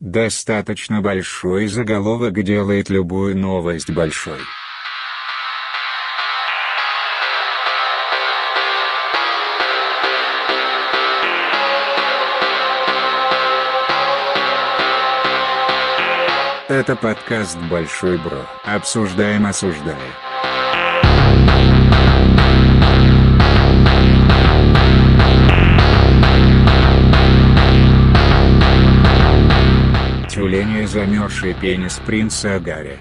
Достаточно большой заголовок делает любую новость большой. Это подкаст «Большой Бро». Обсуждаем, осуждая. Тюлени замерзший пенис принца Агари.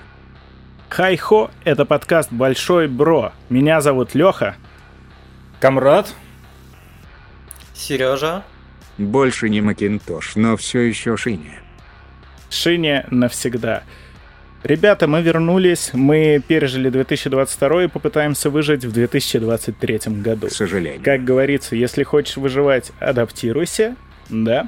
Хай-хо, это подкаст «Большой Бро». Меня зовут Леха. Камрад. Сережа. Больше не Макинтош, но все еще Шиня. Шине навсегда. Ребята, мы вернулись, мы пережили 2022 и попытаемся выжить в 2023 году. К сожалению. Как говорится, если хочешь выживать, адаптируйся, да.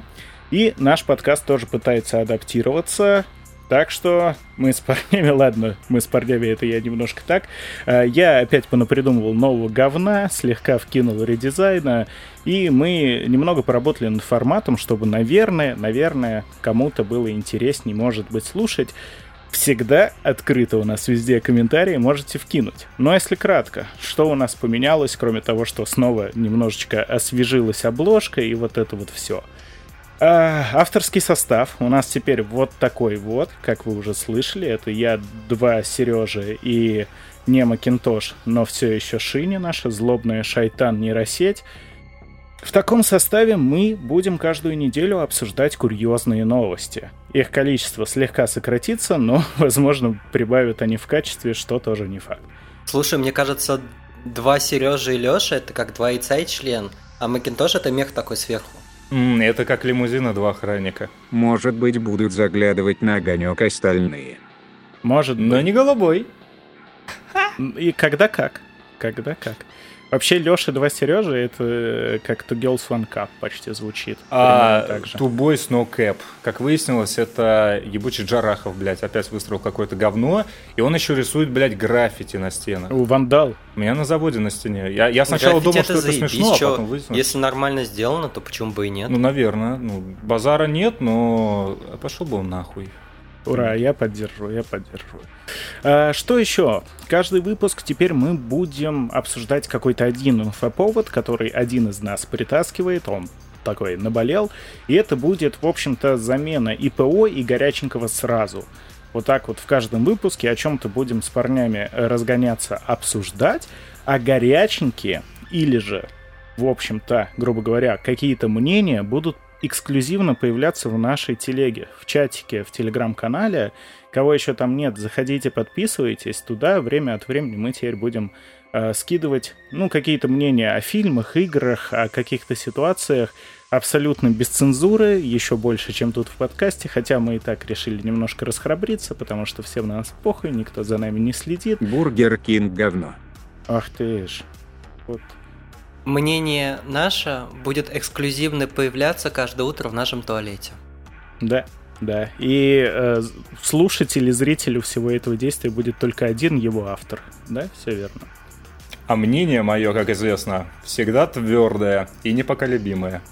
И наш подкаст тоже пытается адаптироваться. Так что мы с парнями, ладно, мы с парнями, это я немножко так. А, Я опять понапридумывал нового говна, слегка вкинул редизайна, и мы немного поработали над форматом, чтобы, наверное, наверное, кому-то было интереснее, может быть, слушать. Всегда открыто у нас везде комментарии, можете вкинуть. Но если кратко, что у нас поменялось, кроме того, что снова немножечко освежилась обложка и вот это вот все. А, авторский состав у нас теперь вот такой вот, как вы уже слышали. Это я, два Сережи и не Макинтош, но все еще Шини наша, злобная шайтан нейросеть. В таком составе мы будем каждую неделю обсуждать курьезные новости. Их количество слегка сократится, но, возможно, прибавят они в качестве, что тоже не факт. Слушай, мне кажется, два Сережи и Леша это как два яйца и член, а Макинтош это мех такой сверху. Это как лимузина два охранника. Может быть, будут заглядывать на огонек остальные. Может Но быть. не голубой. И когда как. Когда как. Вообще, Леша два Сережи это э, как To Girls One Cup почти звучит. А. Two Boys No Cap. Как выяснилось, это ебучий Джарахов, блядь, опять выстроил какое-то говно. И он еще рисует, блядь, граффити на стенах. У Вандал. У меня на заводе на стене. Я, я сначала Граффити думал, что это заебись, смешно, а чё, потом выяснилось. Если нормально сделано, то почему бы и нет? Ну, наверное. Ну, базара нет, но пошел бы он нахуй. Ура, я поддержу, я поддержу. А, что еще? Каждый выпуск теперь мы будем обсуждать какой-то один инфоповод, который один из нас притаскивает, он такой наболел, и это будет, в общем-то, замена ИПО и горяченького сразу. Вот так вот в каждом выпуске о чем-то будем с парнями разгоняться, обсуждать, а горяченькие или же, в общем-то, грубо говоря, какие-то мнения будут эксклюзивно появляться в нашей телеге, в чатике, в телеграм-канале. Кого еще там нет, заходите, подписывайтесь. Туда время от времени мы теперь будем э, скидывать, ну, какие-то мнения о фильмах, играх, о каких-то ситуациях абсолютно без цензуры, еще больше, чем тут в подкасте, хотя мы и так решили немножко расхрабриться, потому что всем на нас похуй, никто за нами не следит. Бургер Кинг говно. Ах ты ж. Вот. Мнение наше будет эксклюзивно появляться каждое утро в нашем туалете. Да, да. И э, слушатель и зрителю всего этого действия будет только один его автор. Да, все верно. А мнение мое, как известно, всегда твердое и непоколебимое.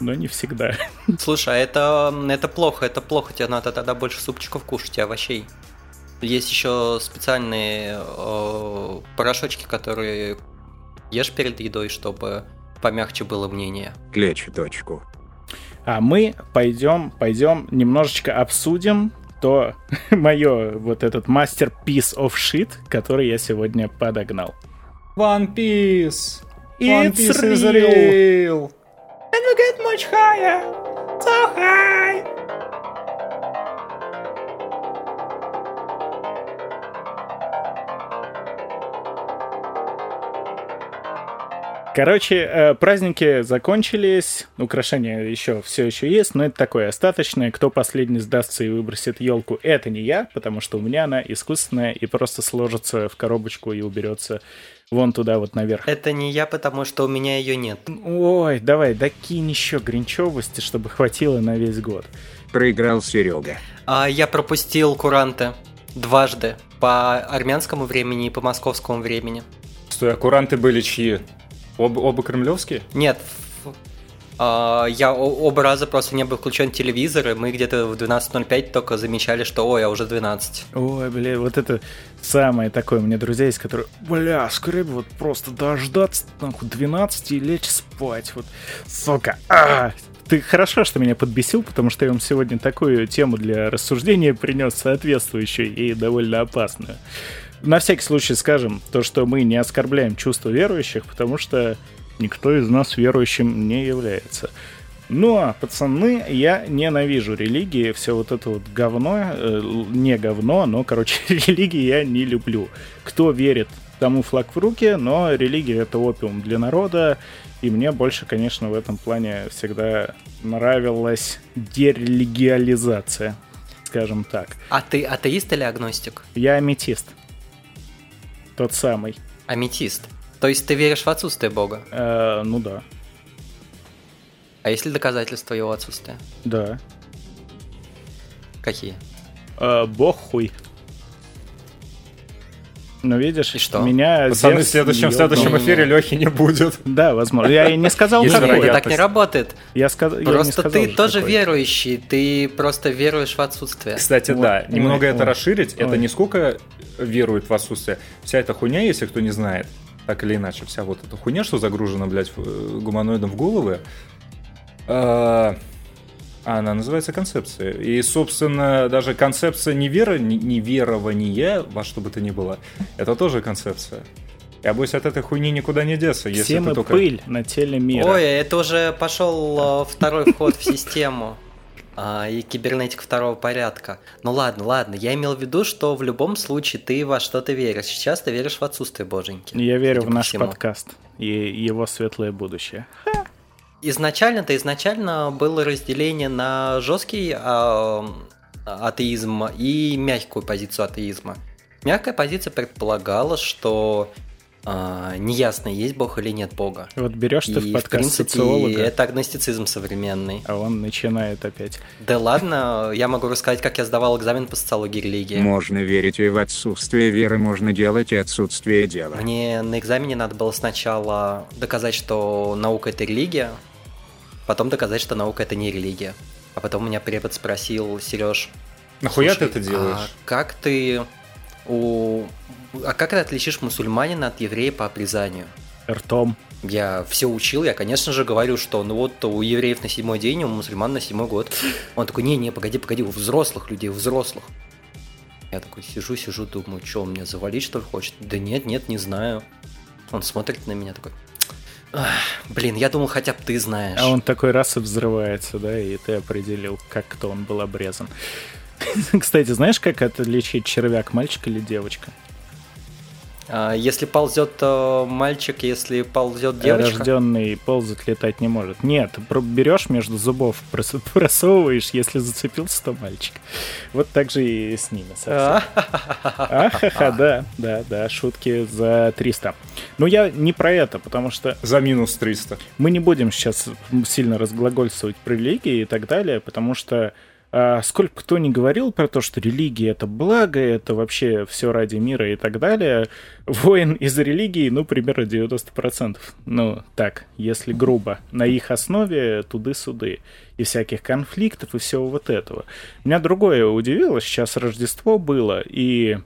Но не всегда. Слушай, а это, это плохо, это плохо, тебе надо тогда больше супчиков кушать и овощей. Есть еще специальные э, порошочки, которые ешь перед едой, чтобы помягче было мнение. Клечь точку. А мы пойдем, пойдем немножечко обсудим то мое вот этот мастер piece of shit, который я сегодня подогнал. One Piece! It's One Piece is real. real! And we get much higher, so high. Короче, э, праздники закончились, украшения еще все еще есть, но это такое остаточное. Кто последний сдастся и выбросит елку, это не я, потому что у меня она искусственная и просто сложится в коробочку и уберется вон туда вот наверх. Это не я, потому что у меня ее нет. Ой, давай, докинь еще гринчевости, чтобы хватило на весь год. Проиграл Серега. А я пропустил куранты дважды по армянскому времени и по московскому времени. Стой, а куранты были чьи? Оба, оба кремлевские? Нет, А, я оба раза просто не был включен телевизор, и мы где-то в 12.05 только замечали, что ой, а уже 12. Ой, бля, вот это самое такое. У меня друзья есть, которые, бля, скорее бы вот просто дождаться, нахуй, 12 и лечь спать. Вот, сука. А! Ты хорошо, что меня подбесил, потому что я вам сегодня такую тему для рассуждения принес соответствующую и довольно опасную. На всякий случай скажем то, что мы не оскорбляем чувства верующих, потому что никто из нас верующим не является. Ну а, пацаны, я ненавижу религии, все вот это вот говно, э, не говно, но, короче, религии я не люблю. Кто верит, тому флаг в руки, но религия это опиум для народа, и мне больше, конечно, в этом плане всегда нравилась дерелигиализация, скажем так. А ты атеист или агностик? Я аметист. Тот самый. Аметист. То есть ты веришь в отсутствие Бога? Э, ну да. А есть ли доказательства его отсутствия? Да. Какие? Э, бог хуй. Ну, видишь, И что? меня... Пацаны, в следующем, в следующем эфире Лехи не будет. Да, возможно. Я и не сказал какой. Это так не работает. Я, сказ... я не Просто сказал ты же тоже какой. верующий, ты просто веруешь в отсутствие. Кстати, Вот, да, ой, немного это ой. расширить. Это Ой. не сколько верует в отсутствие. Вся эта хуйня, если кто не знает, так или иначе, вся вот эта хуйня, что загружена, блядь, в- э, гуманоидам в головы, а, она называется концепцией. И, собственно, даже концепция невера, не- неверования, во что бы то ни было, это тоже концепция. Я боюсь, от этой хуйни никуда не деться, если Все ты мы только... пыль на теле мира. Ой, это уже пошел э, второй вход в систему. а, И кибернетика второго порядка. Ну ладно, ладно, я имел в виду, что в любом случае ты во что-то веришь. Сейчас ты веришь в отсутствие боженьки. Я верю в наш всему. подкаст и его светлое будущее. Изначально-то изначально было разделение на жесткий а, атеизм и мягкую позицию атеизма. Мягкая позиция предполагала, что а, неясно, есть Бог или нет Бога. Вот берешь ты И, в в подкаст принципе, социолога, это агностицизм современный. а он начинает опять. Да ладно, я могу рассказать, как я сдавал экзамен по социологии религии. Можно верить и в отсутствие веры, можно делать и отсутствие дела. Мне на экзамене надо было сначала доказать, что наука это религия, потом доказать, что наука это не религия. А потом меня препод спросил, Сереж, Нахуя ты это делаешь? А как ты у... А как ты отличишь мусульманина от еврея по обрезанию? Ртом. Я все учил, я, конечно же, говорю, что ну вот у евреев на седьмой день, у мусульман на седьмой год. Он такой, не-не, погоди, погоди, у взрослых людей, у взрослых. Я такой сижу, сижу, думаю, что, он меня завалить, что ли, хочет? Да нет, нет, не знаю. Он смотрит на меня такой, «Ах, блин, я думал, хотя бы ты знаешь. А он такой раз и взрывается, да, и ты определил, как кто он был обрезан. Кстати, знаешь, как отличить червяк, мальчик или девочка? А, если ползет э, мальчик, если ползет девочка. Рожденный ползать летать не может. Нет, берешь между зубов, прос- просовываешь, если зацепился, то мальчик. Вот так же и с ними совсем. Ахаха, да, да, да, шутки за 300. Но я не про это, потому что За минус 300. мы не будем сейчас сильно разглагольствовать про религии и так далее, потому что а, сколько кто ни говорил про то, что религия это благо, это вообще все ради мира и так далее, воин из религии, ну, примерно 90%. Ну, так, если грубо. На их основе туды-суды. И всяких конфликтов и всего вот этого. Меня другое удивило. Сейчас Рождество было, и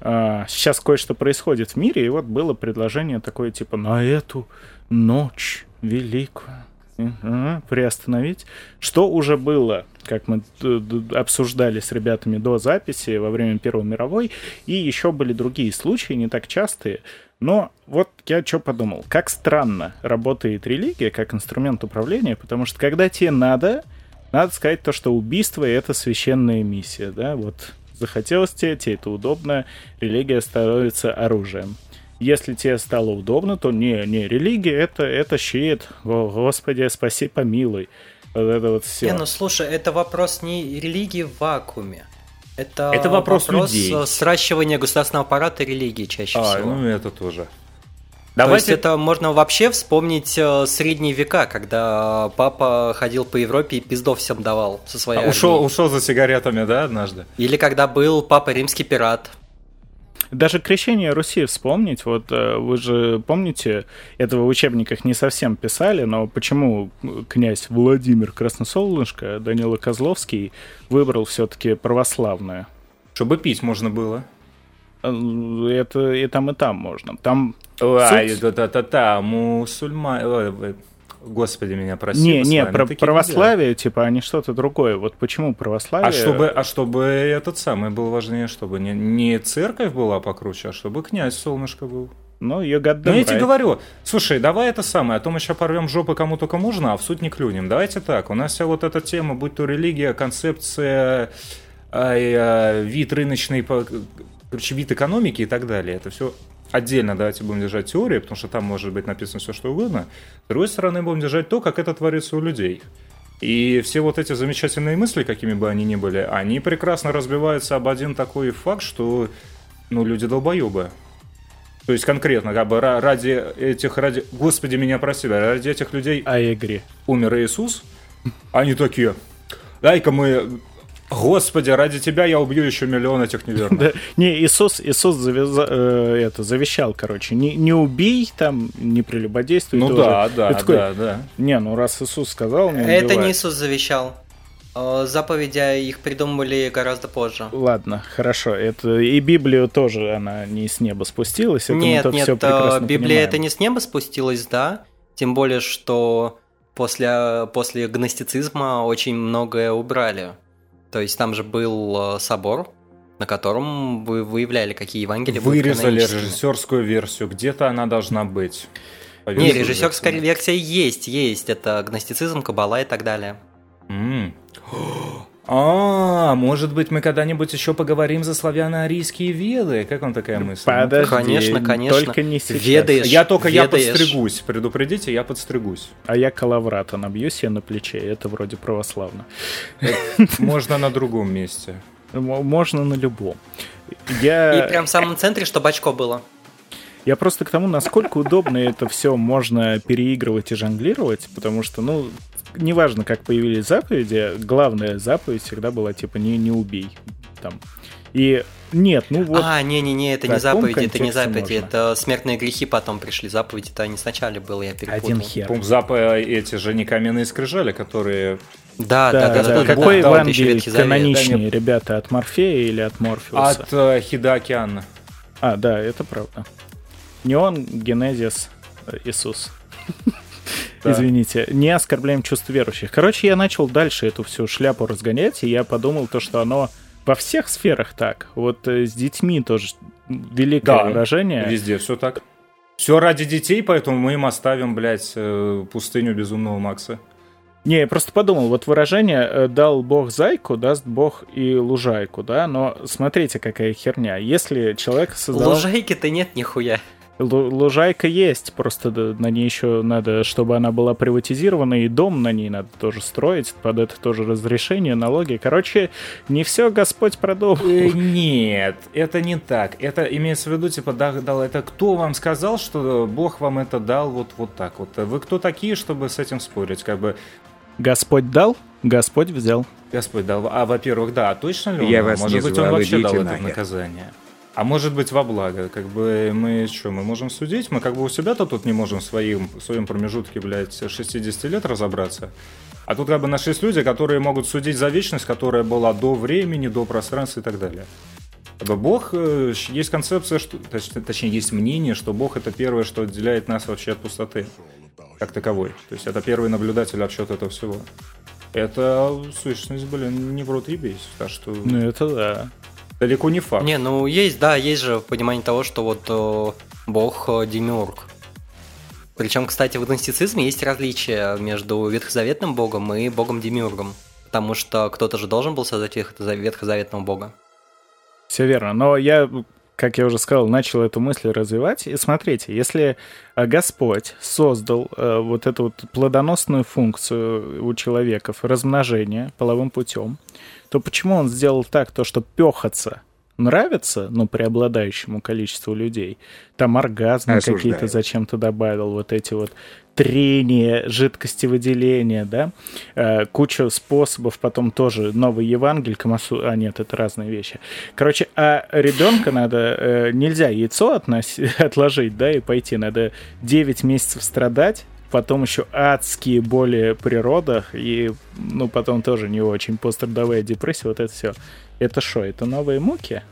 а, сейчас кое-что происходит в мире, и вот было предложение такое, типа, на эту ночь великую приостановить. Что уже было, как мы обсуждали с ребятами до записи во время Первой мировой, и еще были другие случаи, не так частые. Но вот я что подумал, как странно работает религия как инструмент управления, потому что когда тебе надо, надо сказать то, что убийство — это священная миссия, да, вот захотелось тебе, тебе это удобно, религия становится оружием. Если тебе стало удобно, то не, не, религия это, это щит, о, Господи, спаси, помилуй. Вот это вот все. Не, ну слушай, это вопрос не религии в вакууме. Это, Это вопрос людей. э, сращивания государственного аппарата и религии чаще А, всего. ну это тоже. То есть Давайте это можно вообще вспомнить э, средние века, когда папа ходил по Европе и пиздов всем давал со своей А, ушел, ушел за сигаретами, да, однажды? Или когда был папа римский пират. Даже крещение Руси вспомнить, вот э, вы же помните, этого в учебниках не совсем писали, но почему князь Владимир Красносолнышко, Данила Козловский выбрал все-таки православное? Чтобы пить можно было. Э, это и там, и там можно. Там Ой, суть... та-та-та, мусульмане... Господи, меня прости. Не, не, про православие, типа, а не что-то другое. Вот почему православие... А чтобы, а чтобы этот самый был важнее, чтобы не, не церковь была покруче, а чтобы князь солнышко был. Ну, got Ну, я тебе говорю, слушай, давай это самое, а то мы сейчас порвем жопы кому только можно, а в суть не клюнем. Давайте так, у нас вся вот эта тема, будь то религия, концепция, а, вид рыночный, короче, вид экономики и так далее, это все отдельно давайте будем держать теорию, потому что там может быть написано все, что угодно. С другой стороны, будем держать то, как это творится у людей. И все вот эти замечательные мысли, какими бы они ни были, они прекрасно разбиваются об один такой факт, что ну, люди долбоебы. То есть конкретно, как бы ради этих, ради... Господи, меня прости, ради этих людей... А игре. Умер Иисус. Они такие, дай-ка мы Господи, ради тебя я убью еще миллион этих неверных. Да. Не, Иисус, Иисус э, это, завещал, короче, не, не убей там, не прелюбодействуй. Ну тоже. да, да, такой, да, да. Не, ну раз Иисус сказал... Не это не Иисус завещал. Э, заповеди их придумали гораздо позже. Ладно, хорошо. Это и Библию тоже она не с неба спустилась. Это нет, нет, все э, Библия понимаем. это не с неба спустилась, да. Тем более, что после, после гностицизма очень многое убрали. То есть там же был э, собор, на котором вы выявляли, какие Евангелия Вырезали режиссерскую версию, где-то она должна быть. Не, режиссерская версия есть, есть. Это гностицизм, кабала и так далее. Mm. А, может быть, мы когда-нибудь еще поговорим за славяно-арийские веды? Как вам такая мысль? Подожди, конечно, конечно. Только не сейчас. Ведаешь, я только ведаешь. я подстригусь. Предупредите, я подстригусь. А я калаврата набьюсь я на плече. Это вроде православно. Можно на другом месте. Можно на любом. Я... И прям в самом центре, чтобы очко было. Я просто к тому, насколько удобно это все можно переигрывать и жонглировать, потому что, ну, неважно, как появились заповеди, главная заповедь всегда была типа не, не убей. Там. И нет, ну вот. А, не-не-не, это не заповеди, это не заповеди, можно. это смертные грехи потом пришли. Заповеди это не сначала было, я перепутал. Один хер. Пум, заповеди эти же не каменные скрижали, которые да, да, да. да, да, Какой да, Евангелий да, каноничнее, да, ребята, от Морфея или от Морфеуса? От э, Хида Океана. А, да, это правда. Не он, Генезис, э, Иисус. Да. Извините, не оскорбляем чувства верующих. Короче, я начал дальше эту всю шляпу разгонять, и я подумал то, что оно во всех сферах так. Вот э, с детьми тоже великое да, выражение. везде все так. Все ради детей, поэтому мы им оставим, блядь, э, пустыню безумного Макса. Не, я просто подумал, вот выражение э, «дал Бог зайку, даст Бог и лужайку», да, но смотрите, какая херня. Если человек создал... Лужайки-то нет нихуя лужайка есть, просто на ней еще надо, чтобы она была приватизирована, и дом на ней надо тоже строить, под это тоже разрешение, налоги. Короче, не все Господь продумал. Э, нет, это не так. Это имеется в виду, типа, дал, это кто вам сказал, что Бог вам это дал вот, вот так вот? Вы кто такие, чтобы с этим спорить? Как бы Господь дал, Господь взял. Господь дал. А, во-первых, да, точно ли он? Я вас Может быть, он вообще дал нахер. это наказание? А может быть во благо, как бы мы что, мы можем судить? Мы как бы у себя-то тут не можем в своем, в своем промежутке, блядь, 60 лет разобраться. А тут как бы нашлись люди, которые могут судить за вечность, которая была до времени, до пространства и так далее. Бог, э, есть концепция, что, точнее, есть мнение, что Бог это первое, что отделяет нас вообще от пустоты, как таковой. То есть это первый наблюдатель от этого всего. Это сущность, блин, не в рот ебись. Так что... Ну это да далеко не факт. Не, ну есть, да, есть же понимание того, что вот э, бог э, демиург. Причем, кстати, в гностицизме есть различия между ветхозаветным богом и богом демиургом. Потому что кто-то же должен был создать ветхозаветного бога. Все верно. Но я, как я уже сказал, начал эту мысль развивать. И смотрите, если э, Господь создал э, вот эту вот плодоносную функцию у человеков, размножение половым путем, то почему он сделал так, то, что пехаться нравится, ну, преобладающему количеству людей, там оргазмы какие-то зачем-то добавил, вот эти вот трение жидкости выделения, да, э, куча способов, потом тоже новый Евангель, Камасу, а нет, это разные вещи. Короче, а ребенка надо, э, нельзя яйцо относ... отложить, да, и пойти, надо 9 месяцев страдать, потом еще адские боли при родах, и, ну, потом тоже не очень пострадовая депрессия, вот это все. Это что, это новые муки?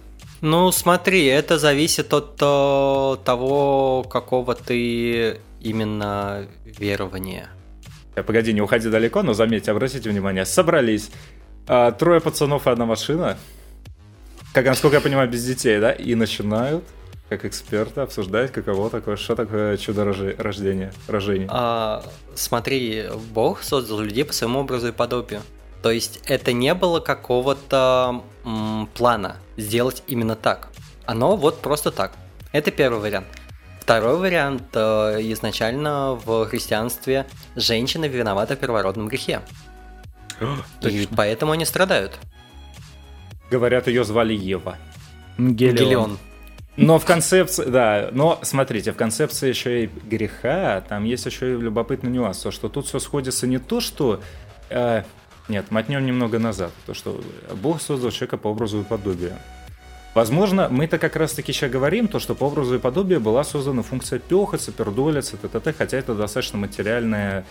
Ну, смотри, это зависит от э, того, какого ты именно верования. Э, Погоди, не уходи далеко, но заметьте, обратите внимание, собрались а, трое пацанов и одна машина, как, насколько я понимаю, без детей, да, и начинают как эксперты обсуждать, каково такое, что такое чудо рождения, рождения. А, смотри, Бог создал людей по своему образу и подобию. То есть это не было какого-то м, плана сделать именно так. Оно вот просто так. Это первый вариант. Второй вариант. Э, изначально в христианстве женщины виноваты в первородном грехе. И поэтому они страдают. Говорят, ее звали Ева. Гелион. Гелион. Но в концепции, да, но смотрите, в концепции еще и греха, там есть еще и любопытный нюанс, то, что тут все сходится не то, что... Э, нет, мотнем немного назад, то, что Бог создал человека по образу и подобию. Возможно, мы-то как раз-таки сейчас говорим, то, что по образу и подобию была создана функция пехаться, пердолиться, т.т., хотя это достаточно материальная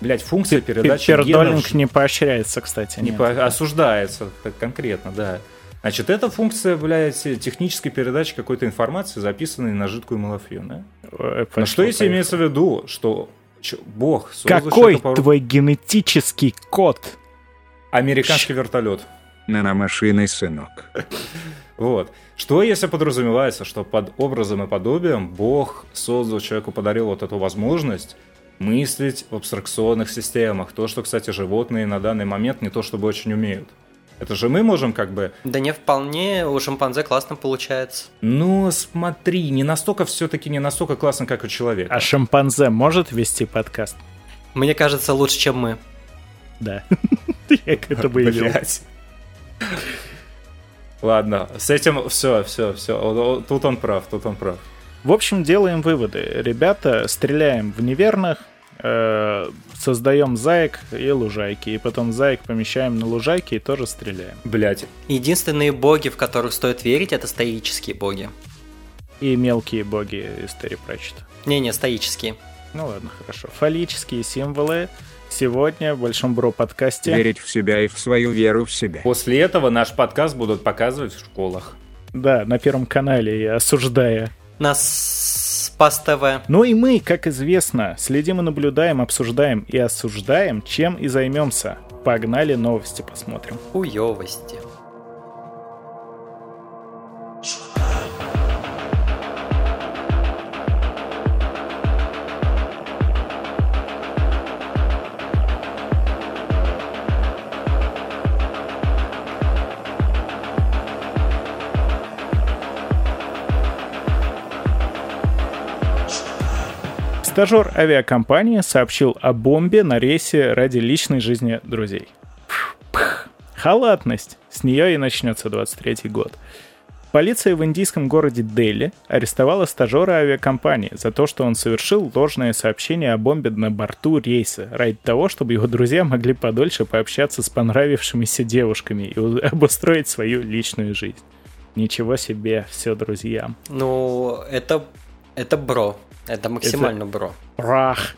Блять, функция передачи Пердолинг генов... не поощряется, кстати. Не нет. по... осуждается конкретно, да. Значит, это функция, блядь, технической передачи какой-то информации, записанной на жидкую малафью, да? Э, Но что если имеется в виду, что Бог создал Какой человека твой генетический код? американский вертолет? Наномашиной сынок. Вот. Что если подразумевается, что под образом и подобием Бог создал человеку, подарил вот эту возможность мыслить в абстракционных системах. То, что, кстати, животные на данный момент не то чтобы очень умеют. Это же мы можем как бы... Да не вполне, у шимпанзе классно получается. Ну, смотри, не настолько все-таки не настолько классно, как у человека. А шимпанзе может вести подкаст? Мне кажется, лучше, чем мы. Да. Я к этому и. Ладно, с этим все, все, все. Тут он прав, тут он прав. В общем, делаем выводы. Ребята, стреляем в неверных, э, создаем заек и лужайки. И потом заек помещаем на лужайки и тоже стреляем. Блять. Единственные боги, в которых стоит верить, это стоические боги. И мелкие боги из Терри Пратчета. Не-не, стоические. Ну ладно, хорошо. Фаллические символы сегодня в Большом Бро подкасте. Верить в себя и в свою веру в себя. После этого наш подкаст будут показывать в школах. Да, на Первом канале, я осуждая. На Спас ТВ. Ну и мы, как известно, следим и наблюдаем, обсуждаем и осуждаем, чем и займемся. Погнали новости посмотрим. Хуёвости. Стажер авиакомпании сообщил о бомбе на рейсе ради личной жизни друзей. Халатность. С нее и начнется 23 год. Полиция в индийском городе Дели арестовала стажера авиакомпании за то, что он совершил ложное сообщение о бомбе на борту рейса ради того, чтобы его друзья могли подольше пообщаться с понравившимися девушками и обустроить свою личную жизнь. Ничего себе, все друзьям. Ну, это, это бро. Это максимально бро. Рах.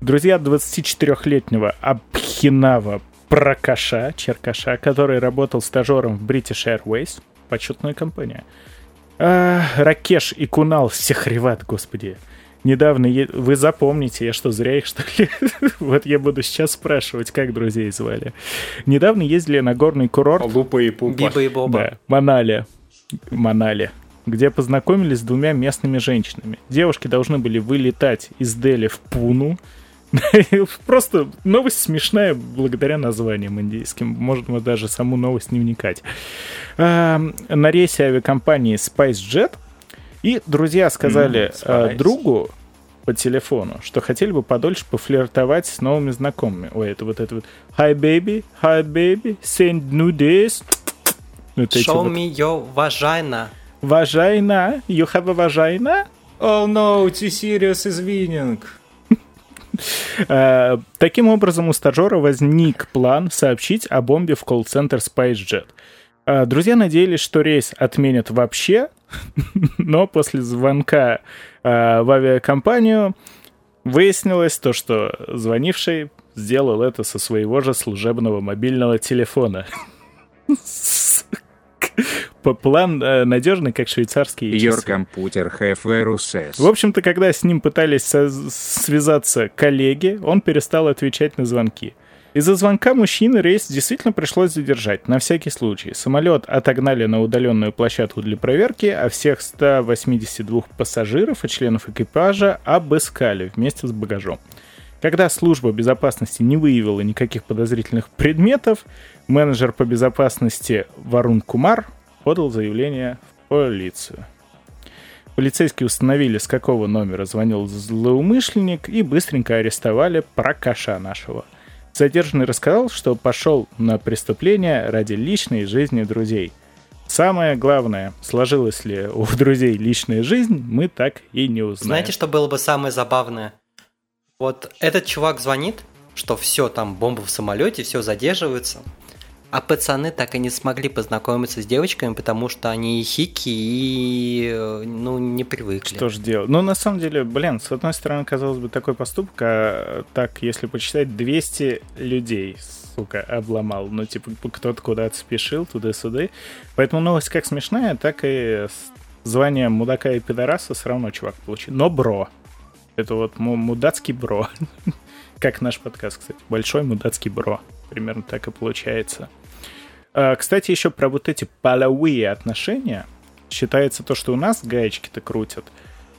Друзья 24-летнего Абхинава Пракаша, Черкаша, который работал стажером в British Airways, почетная компания. А, Ракеш и Кунал Сехреват, господи. Недавно, е- вы запомните, я что, зря их, что ли? вот я буду сейчас спрашивать, как друзей звали. Недавно ездили на горный курорт Лупа и пупа. Биба и Боба. да, Манали. Манали. Где познакомились с двумя местными женщинами. Девушки должны были вылетать из Дели в Пуну. Просто новость смешная благодаря названиям индийским. Можно даже саму новость не вникать. А, На рейсе авиакомпании SpiceJet и друзья сказали э, другу по телефону, что хотели бы подольше пофлиртовать с новыми знакомыми. Ой, это вот это вот Hi baby, hi baby, send. Вот эти Show вот. me your vagina. Vagina, you have a vagina? Oh no, T-Series is winning. Э, Таким образом, у стажера возник план сообщить о бомбе в колл-центр SpiceJet. Э, Друзья надеялись, что рейс отменят вообще, но после звонка э, в авиакомпанию выяснилось то, что звонивший сделал это со своего же служебного мобильного телефона. План э, надежный, как швейцарские Your часы. computer have virus S. В общем-то, когда с ним пытались связаться коллеги, он перестал отвечать на звонки. Из-за звонка мужчины рейс действительно пришлось задержать, на всякий случай. Самолет отогнали на удаленную площадку для проверки, а всех 182 пассажиров и членов экипажа обыскали вместе с багажом. Когда служба безопасности не выявила никаких подозрительных предметов, менеджер по безопасности Варун Кумар подал заявление в полицию. Полицейские установили, с какого номера звонил злоумышленник, и быстренько арестовали прокаша нашего. Задержанный рассказал, что пошел на преступление ради личной жизни друзей. Самое главное, сложилась ли у друзей личная жизнь, мы так и не узнаем. Знаете, что было бы самое забавное? Вот этот чувак звонит, что все, там бомба в самолете, все задерживается. А пацаны так и не смогли познакомиться с девочками, потому что они хики и э, ну, не привыкли. Что же делать? Ну, на самом деле, блин, с одной стороны, казалось бы, такой поступок, а так, если почитать, 200 людей, сука, обломал. Ну, типа, кто-то куда-то спешил, туда-сюда. Поэтому новость как смешная, так и с званием мудака и пидораса все равно чувак получил. Но бро. Это вот му- мудацкий бро. Как наш подкаст, кстати. Большой мудацкий бро. Примерно так и получается. А, Кстати, еще про вот эти половые отношения. Считается то, что у нас гаечки-то крутят.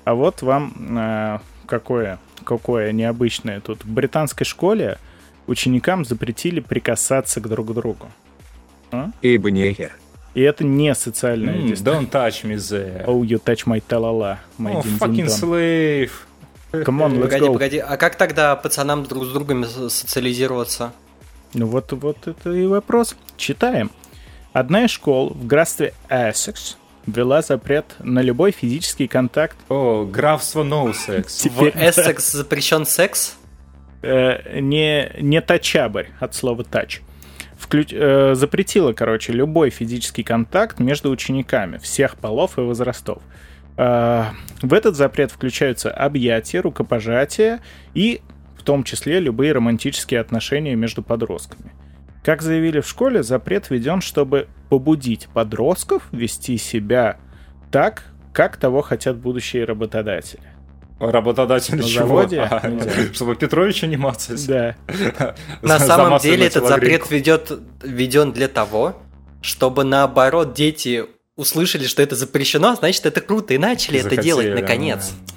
А вот вам а, какое, какое необычное тут. В британской школе ученикам запретили прикасаться к друг другу. Ибо нехер. И это не социальная дистанция. Don't touch me there. Oh, you touch my talala, my Oh, din fucking slave. Come on, let's Погоди, go. погоди, а как тогда пацанам друг с другом со- социализироваться? Ну вот, вот это и вопрос. Читаем. Одна из школ в графстве Эссекс ввела запрет на любой физический контакт. О, графство no sex. В Эссекс запрещен секс? э, не, не тачабрь от слова тач. Вклю- э, запретила, короче, любой физический контакт между учениками всех полов и возрастов. Э, в этот запрет включаются объятия, рукопожатия и том числе любые романтические отношения между подростками. Как заявили в школе, запрет введен, чтобы побудить подростков вести себя так, как того хотят будущие работодатели. Работодатель На чего? заводе А, нельзя. Чтобы Петрович не мацать. Да. На самом деле этот запрет ведет, введен для того, чтобы наоборот дети услышали, что это запрещено, а значит это круто, и начали это делать наконец. Да,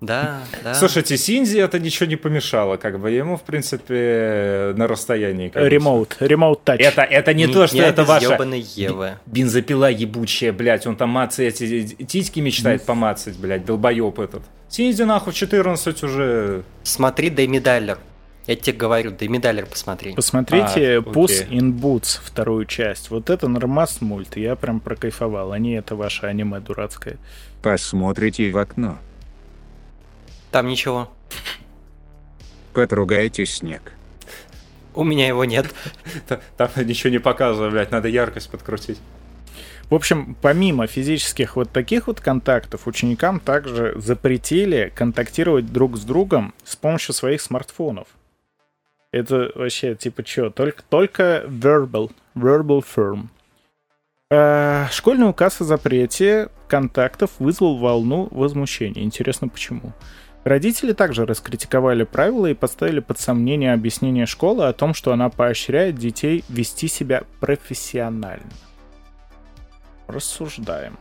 да. Слушайте, Синзи это ничего не помешало, как бы ему, в принципе, на расстоянии. Ремоут. Ремоут тач. Это, это не, то, что это ваша Евы. бензопила ебучая, блядь. Он там мацать эти титьки мечтает помацать, блядь, долбоеб этот. Синзи нахуй в 14 уже... Смотри Дэми Дайлер. Я тебе говорю, Дэми Дайлер посмотри. Посмотрите А, Puss in Boots, вторую часть. Вот это нормас мульт, я прям прокайфовал, а не это ваше аниме дурацкое. Посмотрите в окно. Там ничего. Потругайте снег. У меня его нет. Та- Там ничего не показывает, блядь, надо яркость подкрутить. В общем, помимо физических вот таких вот контактов, ученикам также запретили контактировать друг с другом с помощью своих смартфонов. Это вообще типа что? Только, только verbal, verbal firm. Э, Школьный указ о запрете контактов вызвал волну возмущения. Интересно, почему? Родители также раскритиковали правила и поставили под сомнение объяснение школы о том, что она поощряет детей вести себя профессионально. Рассуждаем.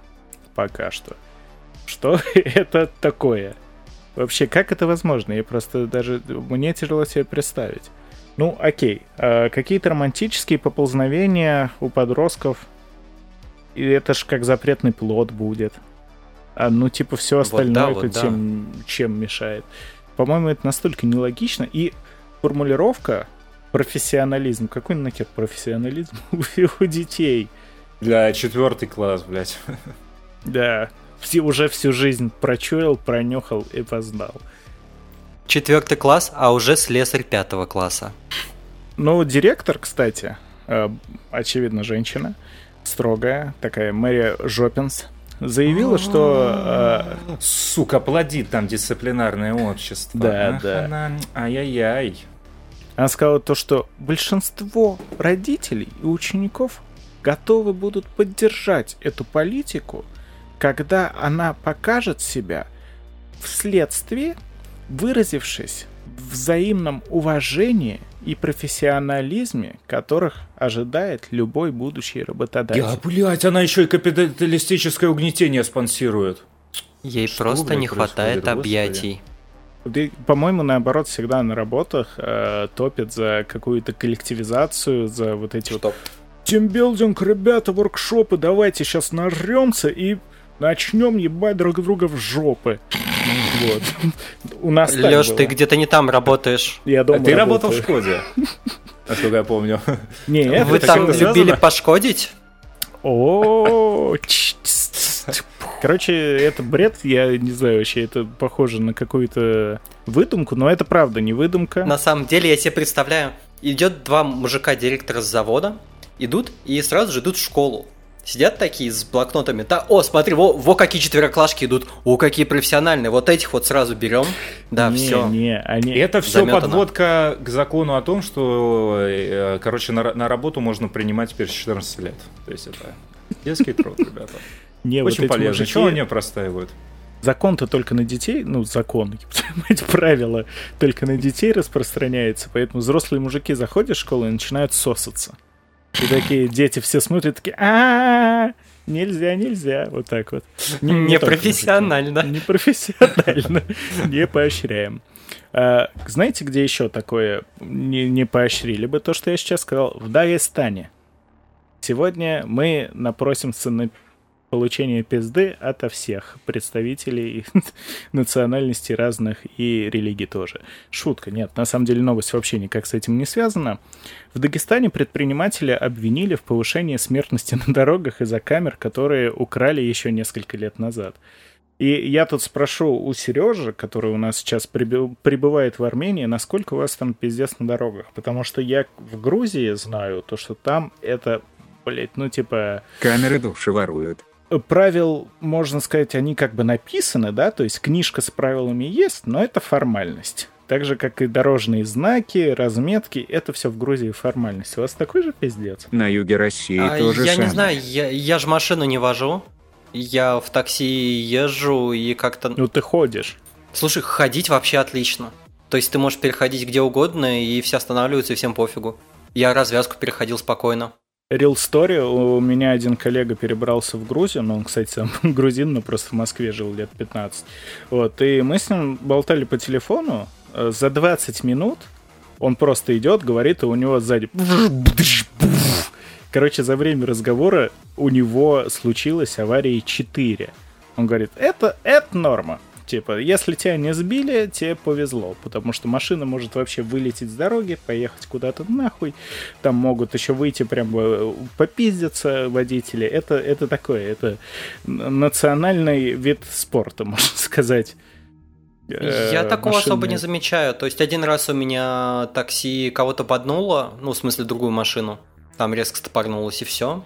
Пока что. Что это такое? Вообще, как это возможно? Я просто даже... Мне тяжело себе представить. Ну, окей. а какие-то романтические поползновения у подростков. И это ж как запретный плод будет. А ну, типа, все Вот остальное, да, вот да. тем, чем мешает. По-моему, это настолько нелогично. И формулировка профессионализм. Какой нахер профессионализм у, у детей? Для четвертый класс, блядь. Да, все, уже всю жизнь прочуял, пронюхал и познал. четвертый класс, а уже слесарь пятого класса. Ну, директор, кстати, э, очевидно, женщина, строгая, такая Мэри Жопинс, заявила, что... э, Сука, плодит там дисциплинарное общество. Да, да. Ай-яй-яй. Она сказала то, что большинство родителей и учеников готовы будут поддержать эту политику, когда она покажет себя вследствие, выразившись в взаимном уважении и профессионализме, которых ожидает любой будущий работодатель. Я, блядь, она еще и капиталистическое угнетение спонсирует. Ей Что, просто блядь, не хватает господи? объятий. Да, по-моему, наоборот, всегда на работах э, топят за какую-то коллективизацию, за вот эти вот Что? тимбилдинг, ребята, воркшопы, давайте сейчас нажремся и начнем ебать друг друга в жопы. Вот. У нас Леш, ты где-то не там работаешь. Я дома А ты работал в. Шкоде? Насколько я помню. Не, Вы там любили пошкодить? О, Короче, это бред, я не знаю вообще, это похоже на какую-то выдумку, но это правда не выдумка. На самом деле, я себе представляю, идет два мужика директора с завода, идут и сразу же идут в школу. Сидят такие с блокнотами. Да, о, смотри, во, во какие четвероклашки идут. О, какие профессиональные. Вот этих вот сразу берем. Да, не, все. не, они... Это все Заметано. подводка к закону о том, что, э, короче, на, на работу можно принимать теперь с 14 лет. То есть это детский труд, ребята. не, вот Очень эти полезно. мужики- Чего они простаивают? Закон-то только на детей, ну, закон, эти правила только на детей распространяется, поэтому взрослые мужики заходят в школу и начинают сосаться. И такие дети все смотрят, такие, а нельзя, нельзя, вот так вот. Не- не Не только профессионально. мужики. Не профессионально, не поощряем. А, знаете, где еще такое не, не поощрили бы то, что я сейчас сказал? В Дагестане. Сегодня мы напросимся на получение пизды ото всех представителей национальностей разных и религий тоже. Шутка, нет, на самом деле новость вообще никак с этим не связана. В Дагестане предприниматели обвинили в повышении смертности на дорогах из-за камер, которые украли еще несколько лет назад. И я тут спрошу у Сережи, который у нас сейчас прибывает в Армении, насколько у вас там пиздец на дорогах? Потому что я в Грузии знаю то, что там это, блять, ну типа Камеры души воруют. Правил, можно сказать, они как бы написаны, да, то есть книжка с правилами есть, но это формальность. Так же, как и дорожные знаки, разметки, это все в Грузии формальность. У вас такой же пиздец? На юге России А, то же я самое. не знаю, я, я же машину не вожу. Я в такси езжу и как-то... Ну ты ходишь. Слушай, ходить вообще отлично. То есть ты можешь переходить где угодно, и все останавливаются, и всем пофигу. Я развязку переходил спокойно. Real Story, у меня один коллега перебрался в Грузию, ну, он, кстати, сам грузин, но просто в Москве жил лет 15. Вот, и мы с ним болтали по телефону, э, за 20 минут он просто идет, говорит, и у него сзади... Короче, за время разговора у него случилась авария 4. Он говорит, это, это норма. Типа, если тебя не сбили, тебе повезло, потому что машина может вообще вылететь с дороги, поехать куда-то нахуй, там могут еще выйти прям э, попиздиться водители. Это, это такое, это национальный вид спорта, можно сказать. Э, Я такого особо машинный. не замечаю. То есть один раз у меня такси кого-то поднуло, ну, в смысле, другую машину. Там резко стопорнулось, и все.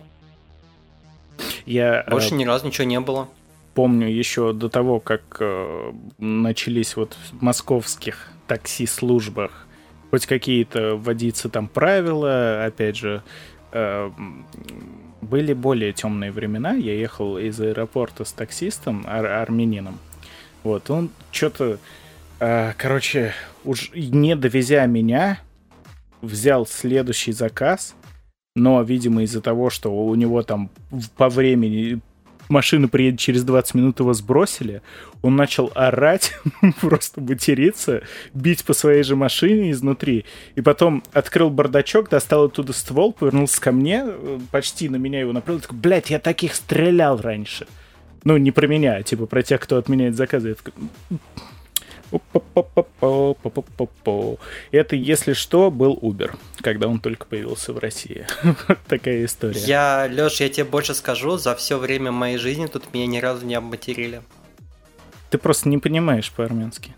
Я э, Больше ни разу ничего не было. Помню еще до того, как э, начались вот в московских такси-службах хоть какие-то вводиться там правила, опять же, э, были более темные времена. Я ехал из аэропорта с таксистом, ар- армянином. Вот, он что-то, короче, уж не довезя меня, взял следующий заказ, но, видимо, из-за того, что у него там по времени машина приедет через 20 минут, его сбросили, он начал орать, просто материться, бить по своей же машине изнутри. И потом открыл бардачок, достал оттуда ствол, повернулся ко мне, э, почти на меня его направил, такой, блядь, я таких стрелял раньше. Ну, не про меня, а типа про тех, кто отменяет заказы. Я такой. Это, если что, был Uber, когда он только появился в России. Такая история. Я, Леш, я тебе больше скажу, за все время моей жизни тут меня ни разу не обматерили. Ты просто не понимаешь по-армянски.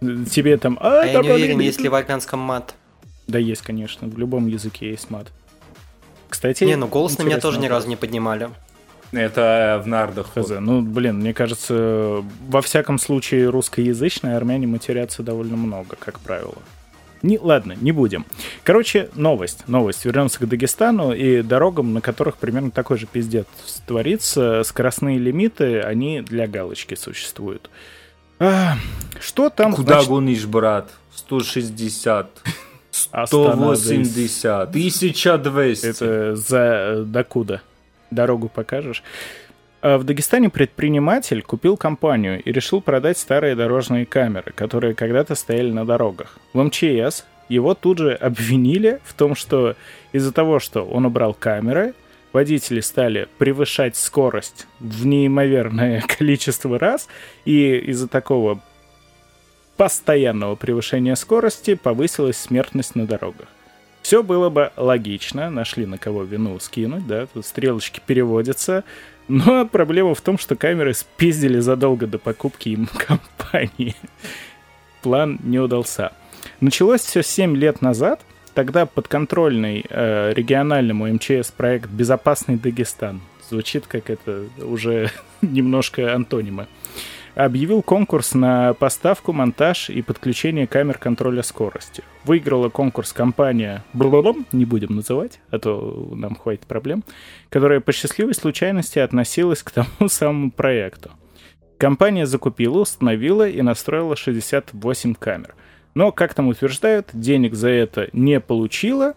Тебе там... А я не уверен, есть ли в армянском мат. Да есть, конечно, в любом языке есть мат. Кстати, Не, ну голос на меня тоже ни разу не поднимали. Это в нардах. Хз. Ну, блин, мне кажется, во всяком случае русскоязычные армяне матерятся довольно много, как правило. Не, ладно, не будем. Короче, новость. Новость. Вернемся к Дагестану и дорогам, на которых примерно такой же пиздец творится. Скоростные лимиты, они для галочки существуют. А, что там? Куда значит... гонишь, брат? 160. 180. 1200. Это за докуда? Дорогу покажешь? А в Дагестане предприниматель купил компанию и решил продать старые дорожные камеры, которые когда-то стояли на дорогах. В МЧС его тут же обвинили в том, что из-за того, что он убрал камеры, водители стали превышать скорость в неимоверное количество раз, и из-за такого постоянного превышения скорости повысилась смертность на дорогах. Все было бы логично, нашли на кого вину скинуть, да, тут стрелочки переводятся, но проблема в том, что камеры спиздили задолго до покупки им компании. План не удался. Началось все 7 лет назад, тогда подконтрольный э, региональному МЧС проект «Безопасный Дагестан» звучит как это уже немножко антонима объявил конкурс на поставку, монтаж и подключение камер контроля скорости. Выиграла конкурс компания Блолом, не будем называть, а то нам хватит проблем, которая по счастливой случайности относилась к тому самому проекту. Компания закупила, установила и настроила 68 камер. Но, как там утверждают, денег за это не получила.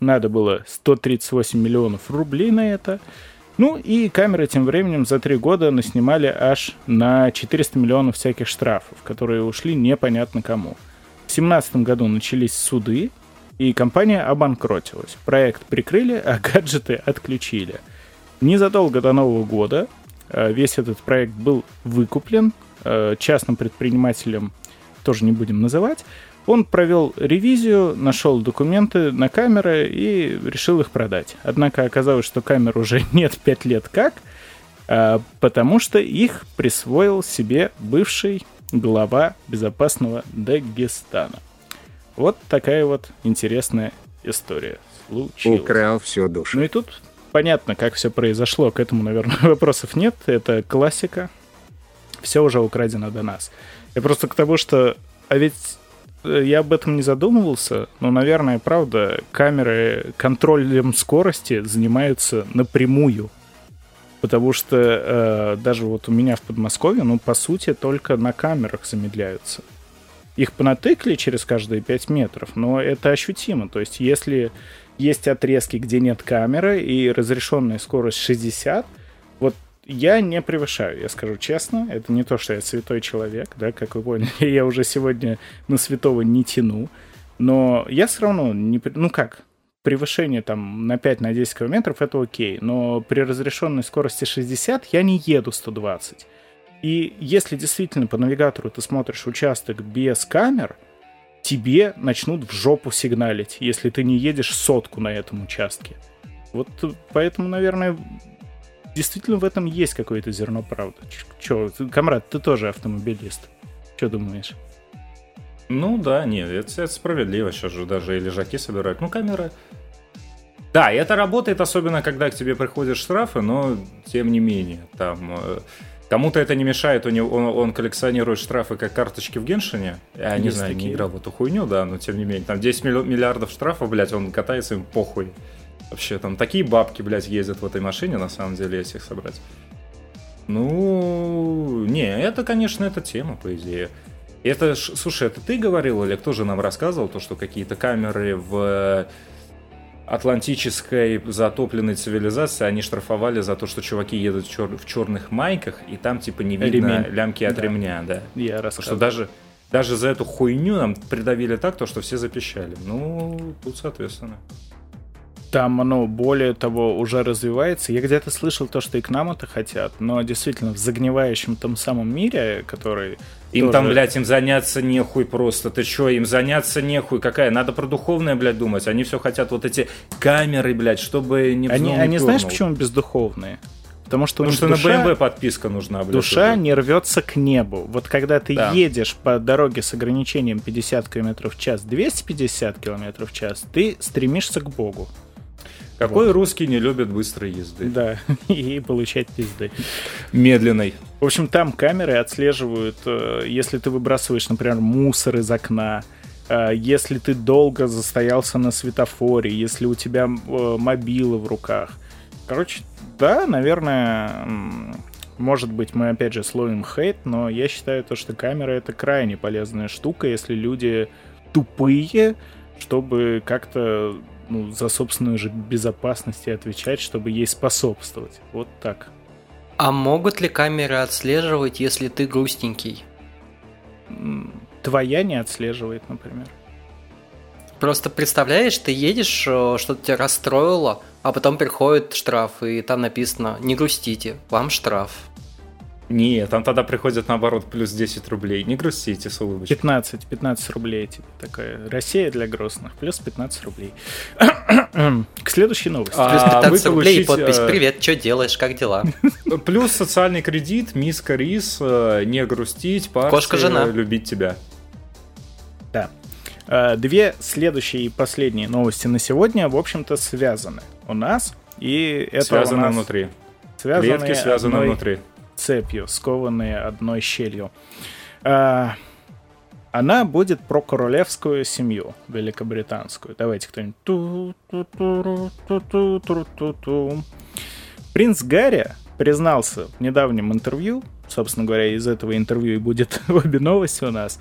Надо было 138 миллионов рублей на это. Ну и камеры тем временем за три года наснимали аж на 400 миллионов всяких штрафов, которые ушли непонятно кому. В 2017 году начались суды, и компания обанкротилась. Проект прикрыли, а гаджеты отключили. Незадолго до Нового года э, весь этот проект был выкуплен э, частным предпринимателем, тоже не будем называть, он провел ревизию, нашел документы на камеры и решил их продать. Однако оказалось, что камер уже нет 5 лет как, а, потому что их присвоил себе бывший глава безопасного Дагестана. Вот такая вот интересная история случилась. Украл все душу. Ну и тут понятно, как все произошло. К этому, наверное, вопросов нет. Это классика. Все уже украдено до нас. И просто к тому, что... А ведь я об этом не задумывался, но, наверное, правда, камеры контролем скорости занимаются напрямую. Потому что э, даже вот у меня в Подмосковье, ну, по сути, только на камерах замедляются. Их понатыкли через каждые 5 метров, но это ощутимо. То есть, если есть отрезки, где нет камеры и разрешенная скорость 60, вот я не превышаю, я скажу честно. Это не то, что я святой человек, да, как вы поняли. Я уже сегодня на святого не тяну. Но я все равно не... Ну как? Превышение там на 5-10 на километров это окей. Но при разрешенной скорости 60 я не еду 120. И если действительно по навигатору ты смотришь участок без камер, тебе начнут в жопу сигналить, если ты не едешь сотку на этом участке. Вот поэтому, наверное, действительно в этом есть какое-то зерно правды. Че, комрад, ты тоже автомобилист. Что думаешь? Ну да, нет, это, это справедливо. Сейчас же даже и лежаки собирают. Ну, камера... Да, это работает, особенно когда к тебе приходят штрафы, но тем не менее, там... Э, кому-то это не мешает, у него, он, он коллекционирует штрафы как карточки в Геншине. Я Есть не знаю, такие. не играл в эту хуйню, да, но тем не менее. Там 10 миллиардов штрафов, блядь, он катается им похуй. Вообще, там такие бабки, блядь, ездят в этой машине, на самом деле, если их собрать. Ну, не, это, конечно, это тема, по идее. Это, слушай, это ты говорил или кто же нам рассказывал, то, что какие-то камеры в атлантической затопленной цивилизации, они штрафовали за то, что чуваки едут в, чер- в черных майках, и там типа не видно Ремень. лямки от да. ремня, да. Я рассказывал. что даже, даже за эту хуйню нам придавили так, то, что все запищали. Ну, тут соответственно. Там оно, более того, уже развивается. Я где-то слышал то, что и к нам это хотят, но действительно в загнивающем том самом мире, который... Им тоже... там, блядь, им заняться нехуй просто. Ты чё, им заняться нехуй? Какая? Надо про духовное, блядь, думать. Они все хотят вот эти камеры, блядь, чтобы не Они, они знаешь, почему бездуховные? Потому что у Потому них что на душа, BMW подписка нужна, блядь. душа уже. не рвется к небу. Вот когда ты Да. едешь по дороге с ограничением 50 км в час, 250 км в час, ты стремишься к Богу. Какой русский не любит быстрой езды? Да, и получать пизды. Медленной. В общем, там камеры отслеживают, э, если ты выбрасываешь, например, мусор из окна, э, если ты долго застоялся на светофоре, если у тебя э, мобилы в руках. Короче, да, наверное, может быть, мы опять же словим хейт, но я считаю то, что камера это крайне полезная штука, если люди тупые, чтобы как-то ну, за собственную же безопасность и отвечать, чтобы ей способствовать. Вот так. А могут ли камеры отслеживать, если ты грустненький? Твоя не отслеживает, например. Просто представляешь, ты едешь, э, что-то тебя расстроило, а потом приходит штраф, и там написано «Не грустите, вам штраф». Нет, там тогда приходит наоборот плюс 10 рублей. Не грустите с улыбочкой. 15, 15 рублей, типа такая. Россия для грустных, плюс 15 рублей. К следующей новости. А, Плюс вы 15 рублей и подпись э, «Привет, что делаешь, как дела?» Плюс социальный кредит, миска рис, э, не грустить, парься, Кошка-жена. любить тебя. Да. А, Две следующие и последние новости на сегодня, в общем-то, связаны у нас. И это Связано у нас внутри. связаны Клетки связаны одной внутри. Цепью, скованные одной щелью. А, Она будет про королевскую семью великобританскую. Давайте кто-нибудь. Принц Гарри признался в недавнем интервью, собственно говоря, из этого интервью и будет обе новости у нас,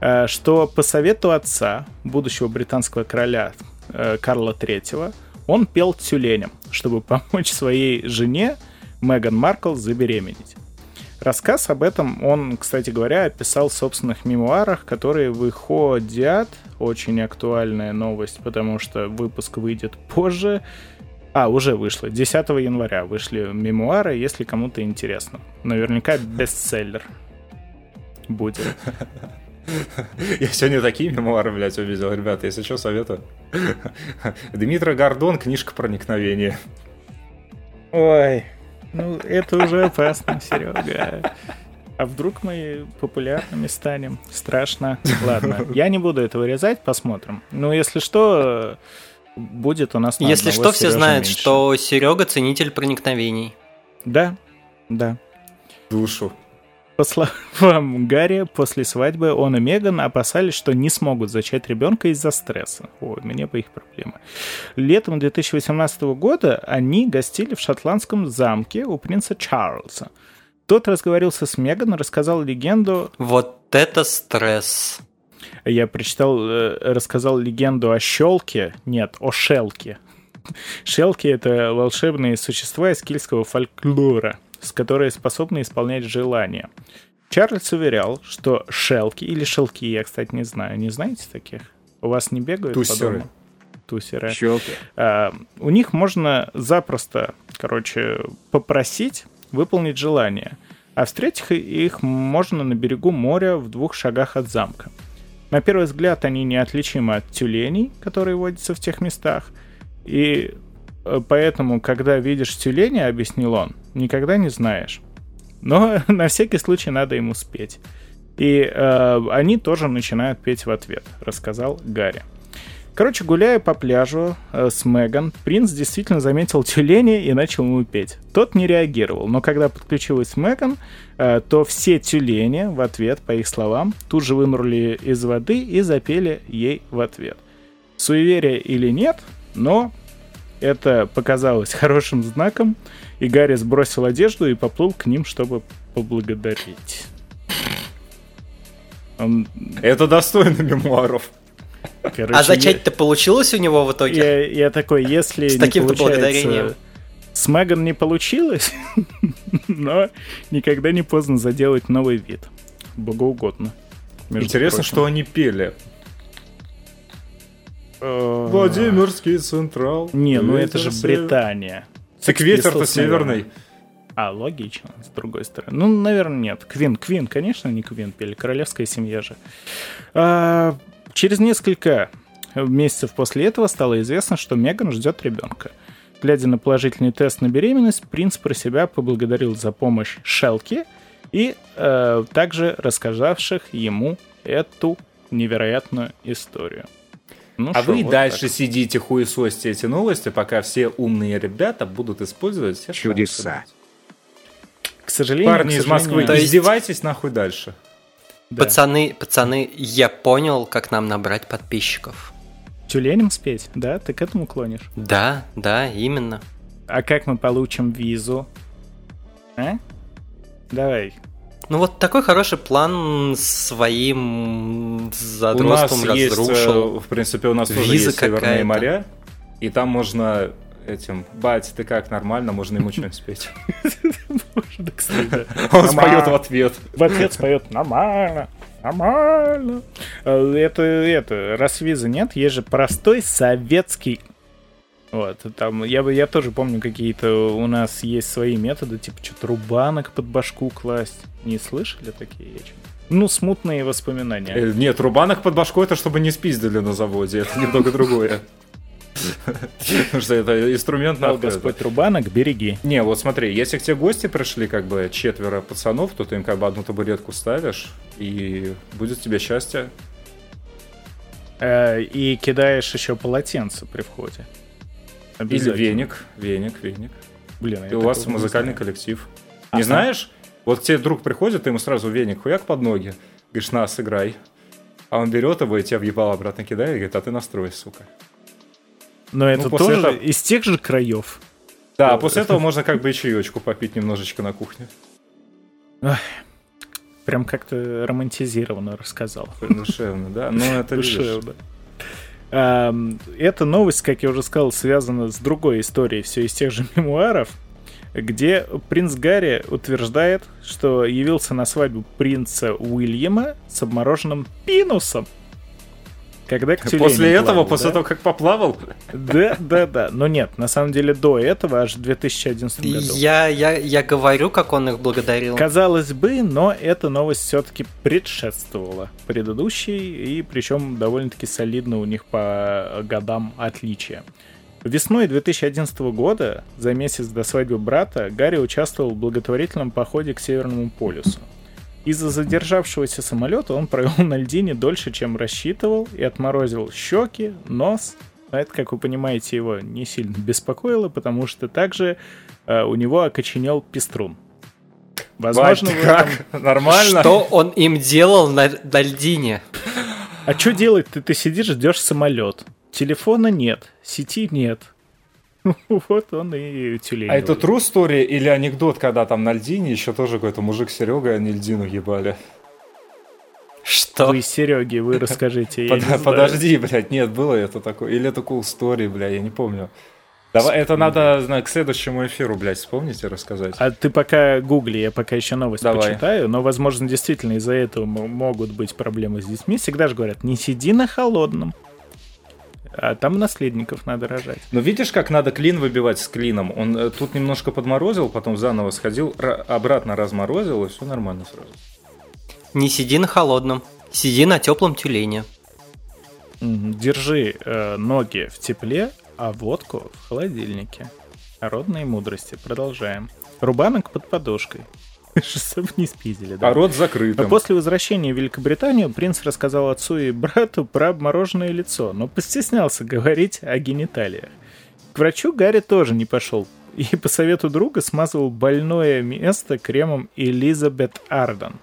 э, что по совету отца, будущего британского короля э, Карла III, он пел тюленем, чтобы помочь своей жене Меган Маркл забеременеть. Рассказ об этом он, кстати говоря, описал в собственных мемуарах, которые выходят. Очень актуальная новость, потому что выпуск выйдет позже. А, уже вышло. 10 января вышли мемуары, если кому-то интересно. Наверняка бестселлер будет. Я сегодня такие мемуары, блядь, увидел, ребята, если что, советую. Дмитрий Гордон, книжка проникновения. Ой, ну это уже опасно, Серега. А вдруг мы популярными станем? Страшно. Ладно, я не буду это вырезать, посмотрим. Ну, если что, будет у нас на Если что, все знают, меньше. что Серега ценитель проникновений. Да, да. Душу. По словам Гарри, после свадьбы он и Меган опасались, что не смогут зачать ребенка из-за стресса. Ой, мне бы их проблемы. Летом 2018 года они гостили в шотландском замке у принца Чарльза. Тот разговорился с Меган, рассказал легенду... Вот это стресс. Я прочитал, э, рассказал легенду о щелке. Нет, о шелке. Шелки — это волшебные существа из кельтского фольклора, которые способны исполнять желания. Чарльз уверял, что шелки или шелки, я, кстати, не знаю. Не знаете таких? У вас не бегают Тусеры. Тусеры. Щелки. А, у них можно запросто, короче, попросить выполнить желание, а встретить их можно на берегу моря в двух шагах от замка. На первый взгляд они неотличимы от тюленей, которые водятся в тех местах, и э, поэтому, когда видишь тюленя, объяснил он, никогда не знаешь. Но на всякий случай надо ему спеть. И э, они тоже начинают петь в ответ, рассказал Гарри. Короче, гуляя по пляжу э, с Меган, принц действительно заметил тюленя и начал ему петь. Тот не реагировал, но когда подключилась Меган, э, то все тюлени в ответ, по их словам, тут же вынырнули из воды и запели ей в ответ. Суеверие или нет, но это показалось хорошим знаком, и Гарри сбросил одежду и поплыл к ним, чтобы поблагодарить. Он, Это достойно мемуаров. короче, А зачать-то получилось у него в итоге? Я, я такой, если С таким-то получается- благодарением. С Меган не получилось, но никогда не поздно заделать новый вид. Богоугодно. Интересно, прочим. что они пели. Э, Владимирский Централ. Не, ну это же Британия. Так ветер-то северный. А, логично, с другой стороны. Ну, наверное, нет. Квин, Квин, конечно, не Квин пели. Королевская семья же. А, через несколько месяцев после этого стало известно, что Меган ждет ребенка. Глядя на положительный тест на беременность, принц про себя поблагодарил за помощь Шелки и э, также рассказавших ему эту невероятную историю. Ну а шо, вы вот дальше так. сидите хуесосьте эти новости, пока все умные ребята будут использовать все Чудеса. К сожалению, Парни к из Москвы, сожалению, есть- издевайтесь нахуй дальше. да. Пацаны, пацаны, я понял, как нам набрать подписчиков. Тюленем спеть, да? Ты к этому клонишь? Да, да, именно. А как мы получим визу? А? Давай. Ну вот такой хороший план своим У нас задротством есть, разрушил. э, в принципе, у нас тоже Виза есть северные моря, и там можно этим, бать, ты как, нормально, можно ему что-нибудь спеть. Да, кстати. Он споет в ответ. В ответ споет нормально, нормально. Э, Это, это, раз визы нет, есть же простой советский вот, там, я, я тоже помню, какие-то у нас есть свои методы, типа что-то рубанок под башку класть. Не слышали такие? Чё- Ну, смутные воспоминания. Э, Нет, рубанок под башку это чтобы не спиздили на заводе, это немного другое. Потому что это инструмент Дал на Господь рубанок, береги. Не, вот смотри, если к тебе гости пришли, как бы четверо пацанов, то ты им как бы одну табуретку ставишь, и будет тебе счастье. Э, И кидаешь еще полотенце при входе. Или веник, веник, веник. Блин, я И у вас музыкальный знаю. коллектив. Ага. Не знаешь? Вот тебе друг приходит, ты ему сразу веник хуяк под ноги. Говоришь, на, сыграй. А он берет его и тебя въебал обратно кидает и говорит, а ты настрой, сука. Но это Ну, тоже этого- из тех же краев. Да, а Ой. после этого можно как бы и чаечку попить немножечко на кухне. Прям как-то романтизированно рассказал. Душевно, да? Ну, это видишь. Душевно. Ам, Эта новость, как я уже сказал, связана с другой историей, все из тех же мемуаров, где принц Гарри утверждает, что явился на свадьбу принца Уильяма с обмороженным пинусом. Когда к После этого, плавал, после да? того, как поплавал, Да, да, да. Но нет, на самом деле до этого, аж в 2011 году. Я, я, я говорю, как он их благодарил. Казалось бы, но эта новость все-таки предшествовала предыдущей, и причем довольно-таки солидно у них по годам отличия. Весной 2011 года, за месяц до свадьбы брата, Гарри участвовал в благотворительном походе к Северному полюсу. Из-за задержавшегося самолета он провел на льдине дольше, чем рассчитывал, и отморозил щеки, нос. А это, как вы понимаете, его не сильно беспокоило, потому что также э, у него окоченел пеструн. Бать, Возможно, ты в этом- как? Нормально? Что он им делал на, на льдине? А что делать? Ты, ты сидишь, ждешь самолет. Телефона нет, сети нет. Вот он и тюлень. А это true story или анекдот, когда там на льдине еще тоже какой-то мужик с Серегой, они льдину ебали? Что? Вы, Сереги, вы расскажите. Под-. Подожди, блядь, нет, было это такое. Или это cool story, бля, я не помню. Давай, это надо знаю, к следующему эфиру, блядь, вспомнить и рассказать. А ты пока гугли, я пока еще новость Давай. почитаю, но, возможно, действительно из-за этого могут быть проблемы с детьми. Всегда же говорят, не сиди на холодном. А там наследников надо рожать. Но видишь, как надо клин выбивать с клином? Он э, тут немножко подморозил, потом заново сходил, ра- обратно разморозил, и все нормально сразу. Не сиди на холодном, сиди на теплом тюлене. Держи э, ноги в тепле, а водку в холодильнике. Народные мудрости. Продолжаем. Рубанок под подушкой. Чтобы не спиздили, да. А рот А закрытым. после возвращения в Великобританию принц рассказал отцу и брату про обмороженное лицо, но постеснялся говорить о гениталиях. К врачу Гарри тоже не пошел и по совету друга смазывал больное место кремом Элизабет Арден.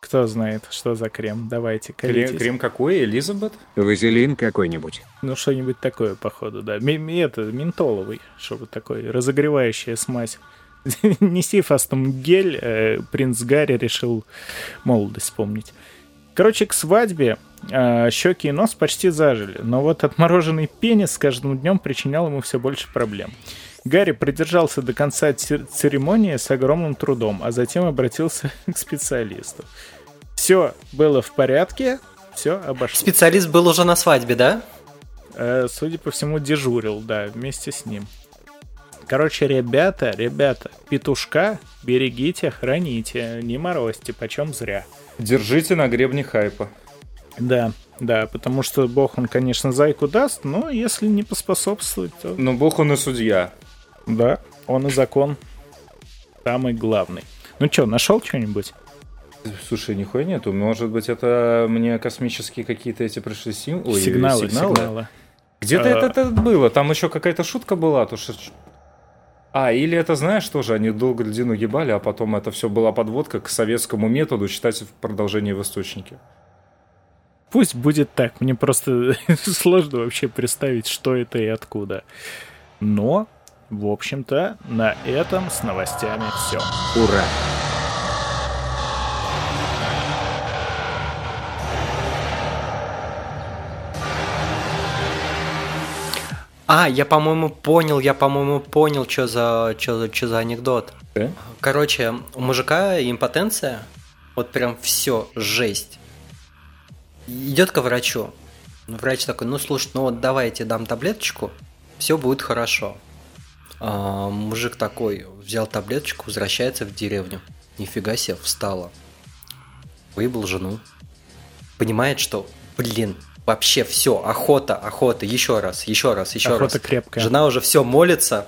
Кто знает, что за крем? Давайте, Крем, колитесь. крем какой, Элизабет? Вазелин какой-нибудь. Ну, что-нибудь такое, походу, да. Ми- это, ментоловый, что-то такое, разогревающая смазь. Неси фастом гель, э, принц Гарри решил молодость вспомнить. Короче, к свадьбе э, щеки и нос почти зажили, но вот отмороженный пенис с каждым днем причинял ему все больше проблем. Гарри продержался до конца цер- церемонии с огромным трудом, а затем обратился к специалисту. Все было в порядке, все обошлось. Специалист был уже на свадьбе, да? Э, судя по всему, дежурил, да, вместе с ним. Короче, ребята, ребята, петушка берегите, храните, не морозьте, почем зря. Держите на гребне хайпа. Да. Да, потому что Бог, он, конечно, зайку даст, но если не поспособствовать, то... Ну, бог он и судья. Да, он и закон самый главный. Ну что, нашел что-нибудь? Слушай, нихуя нету. Может быть, это мне космические какие-то эти пришли сим... Ой, сигналы, сигналы. Где-то А. это, это было. Там еще какая-то шутка была. То, что... А, или это, знаешь, тоже они долго льдину ебали, а потом это все была подводка к советскому методу читать в продолжении в источнике. Пусть будет так. Мне просто сложно вообще представить, что это и откуда. Но, в общем-то, на этом с новостями все. Ура! А, я, по-моему, понял, я, по-моему, понял, что за, что за, что за анекдот. Да? Короче, у мужика импотенция, вот прям все, жесть. Идет ко врачу. Врач такой, ну слушай, ну вот давай я тебе дам таблеточку, все будет хорошо. А, мужик такой взял таблеточку, возвращается в деревню. Нифига себе, встала. Выебал жену. Понимает, что, блин, вообще все, охота, охота, еще раз, еще раз, еще Охота раз. крепкая. Жена уже все молится.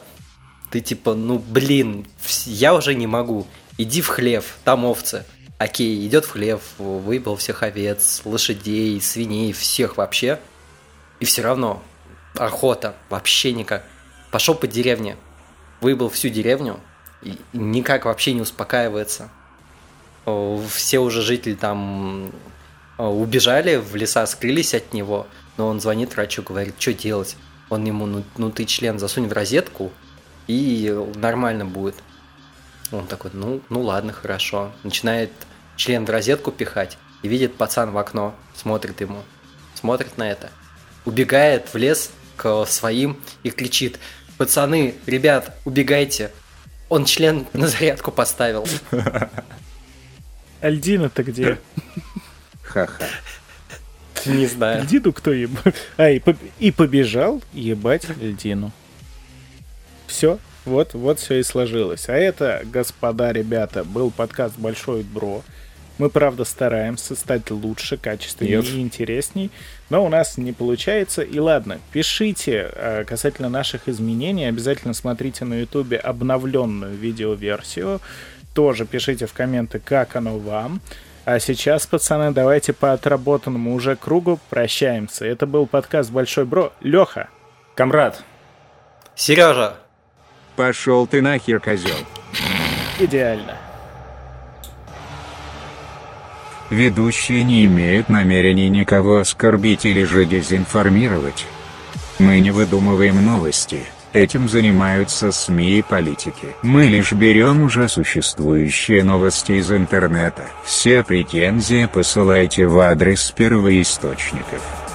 Ты типа, ну блин, я уже не могу. Иди в хлев, там овцы. Окей, идет в хлев, выебал всех овец, лошадей, свиней, всех вообще. И все равно охота, вообще никак. Пошел по деревне, выебал всю деревню, и никак вообще не успокаивается. Все уже жители там убежали в леса, скрылись от него, но он звонит врачу, говорит, что делать. Он ему, ну, ну ты член засунь в розетку, и нормально будет. Он такой, ну, ну ладно, хорошо. Начинает член в розетку пихать, и видит пацан в окно, смотрит ему, смотрит на это, убегает в лес к своим и кричит, пацаны, ребят, убегайте. Он член на зарядку поставил. Альдина-то где? Ха-ха. Не знаю. Альдину кто ебать? А, и, поб- и побежал ебать Альдину. Все, вот, вот все и сложилось. А это, господа ребята, был подкаст Большой Бро. Мы, правда, стараемся стать лучше, качественнее Нет. и интересней, но у нас не получается. И ладно, пишите э, касательно наших изменений. Обязательно смотрите на ютубе обновленную видеоверсию. Тоже пишите в комменты, как оно вам. А сейчас, пацаны, давайте по отработанному уже кругу прощаемся. Это был подкаст Большой Бро. Леха, Камрад, Сережа, Пошел ты нахер, козел. идеально. Ведущие не имеют намерений никого оскорбить или же дезинформировать. Мы не выдумываем новости, этим занимаются СМИ и политики. Мы лишь берем уже существующие новости из интернета. Все претензии посылайте в адрес первоисточников.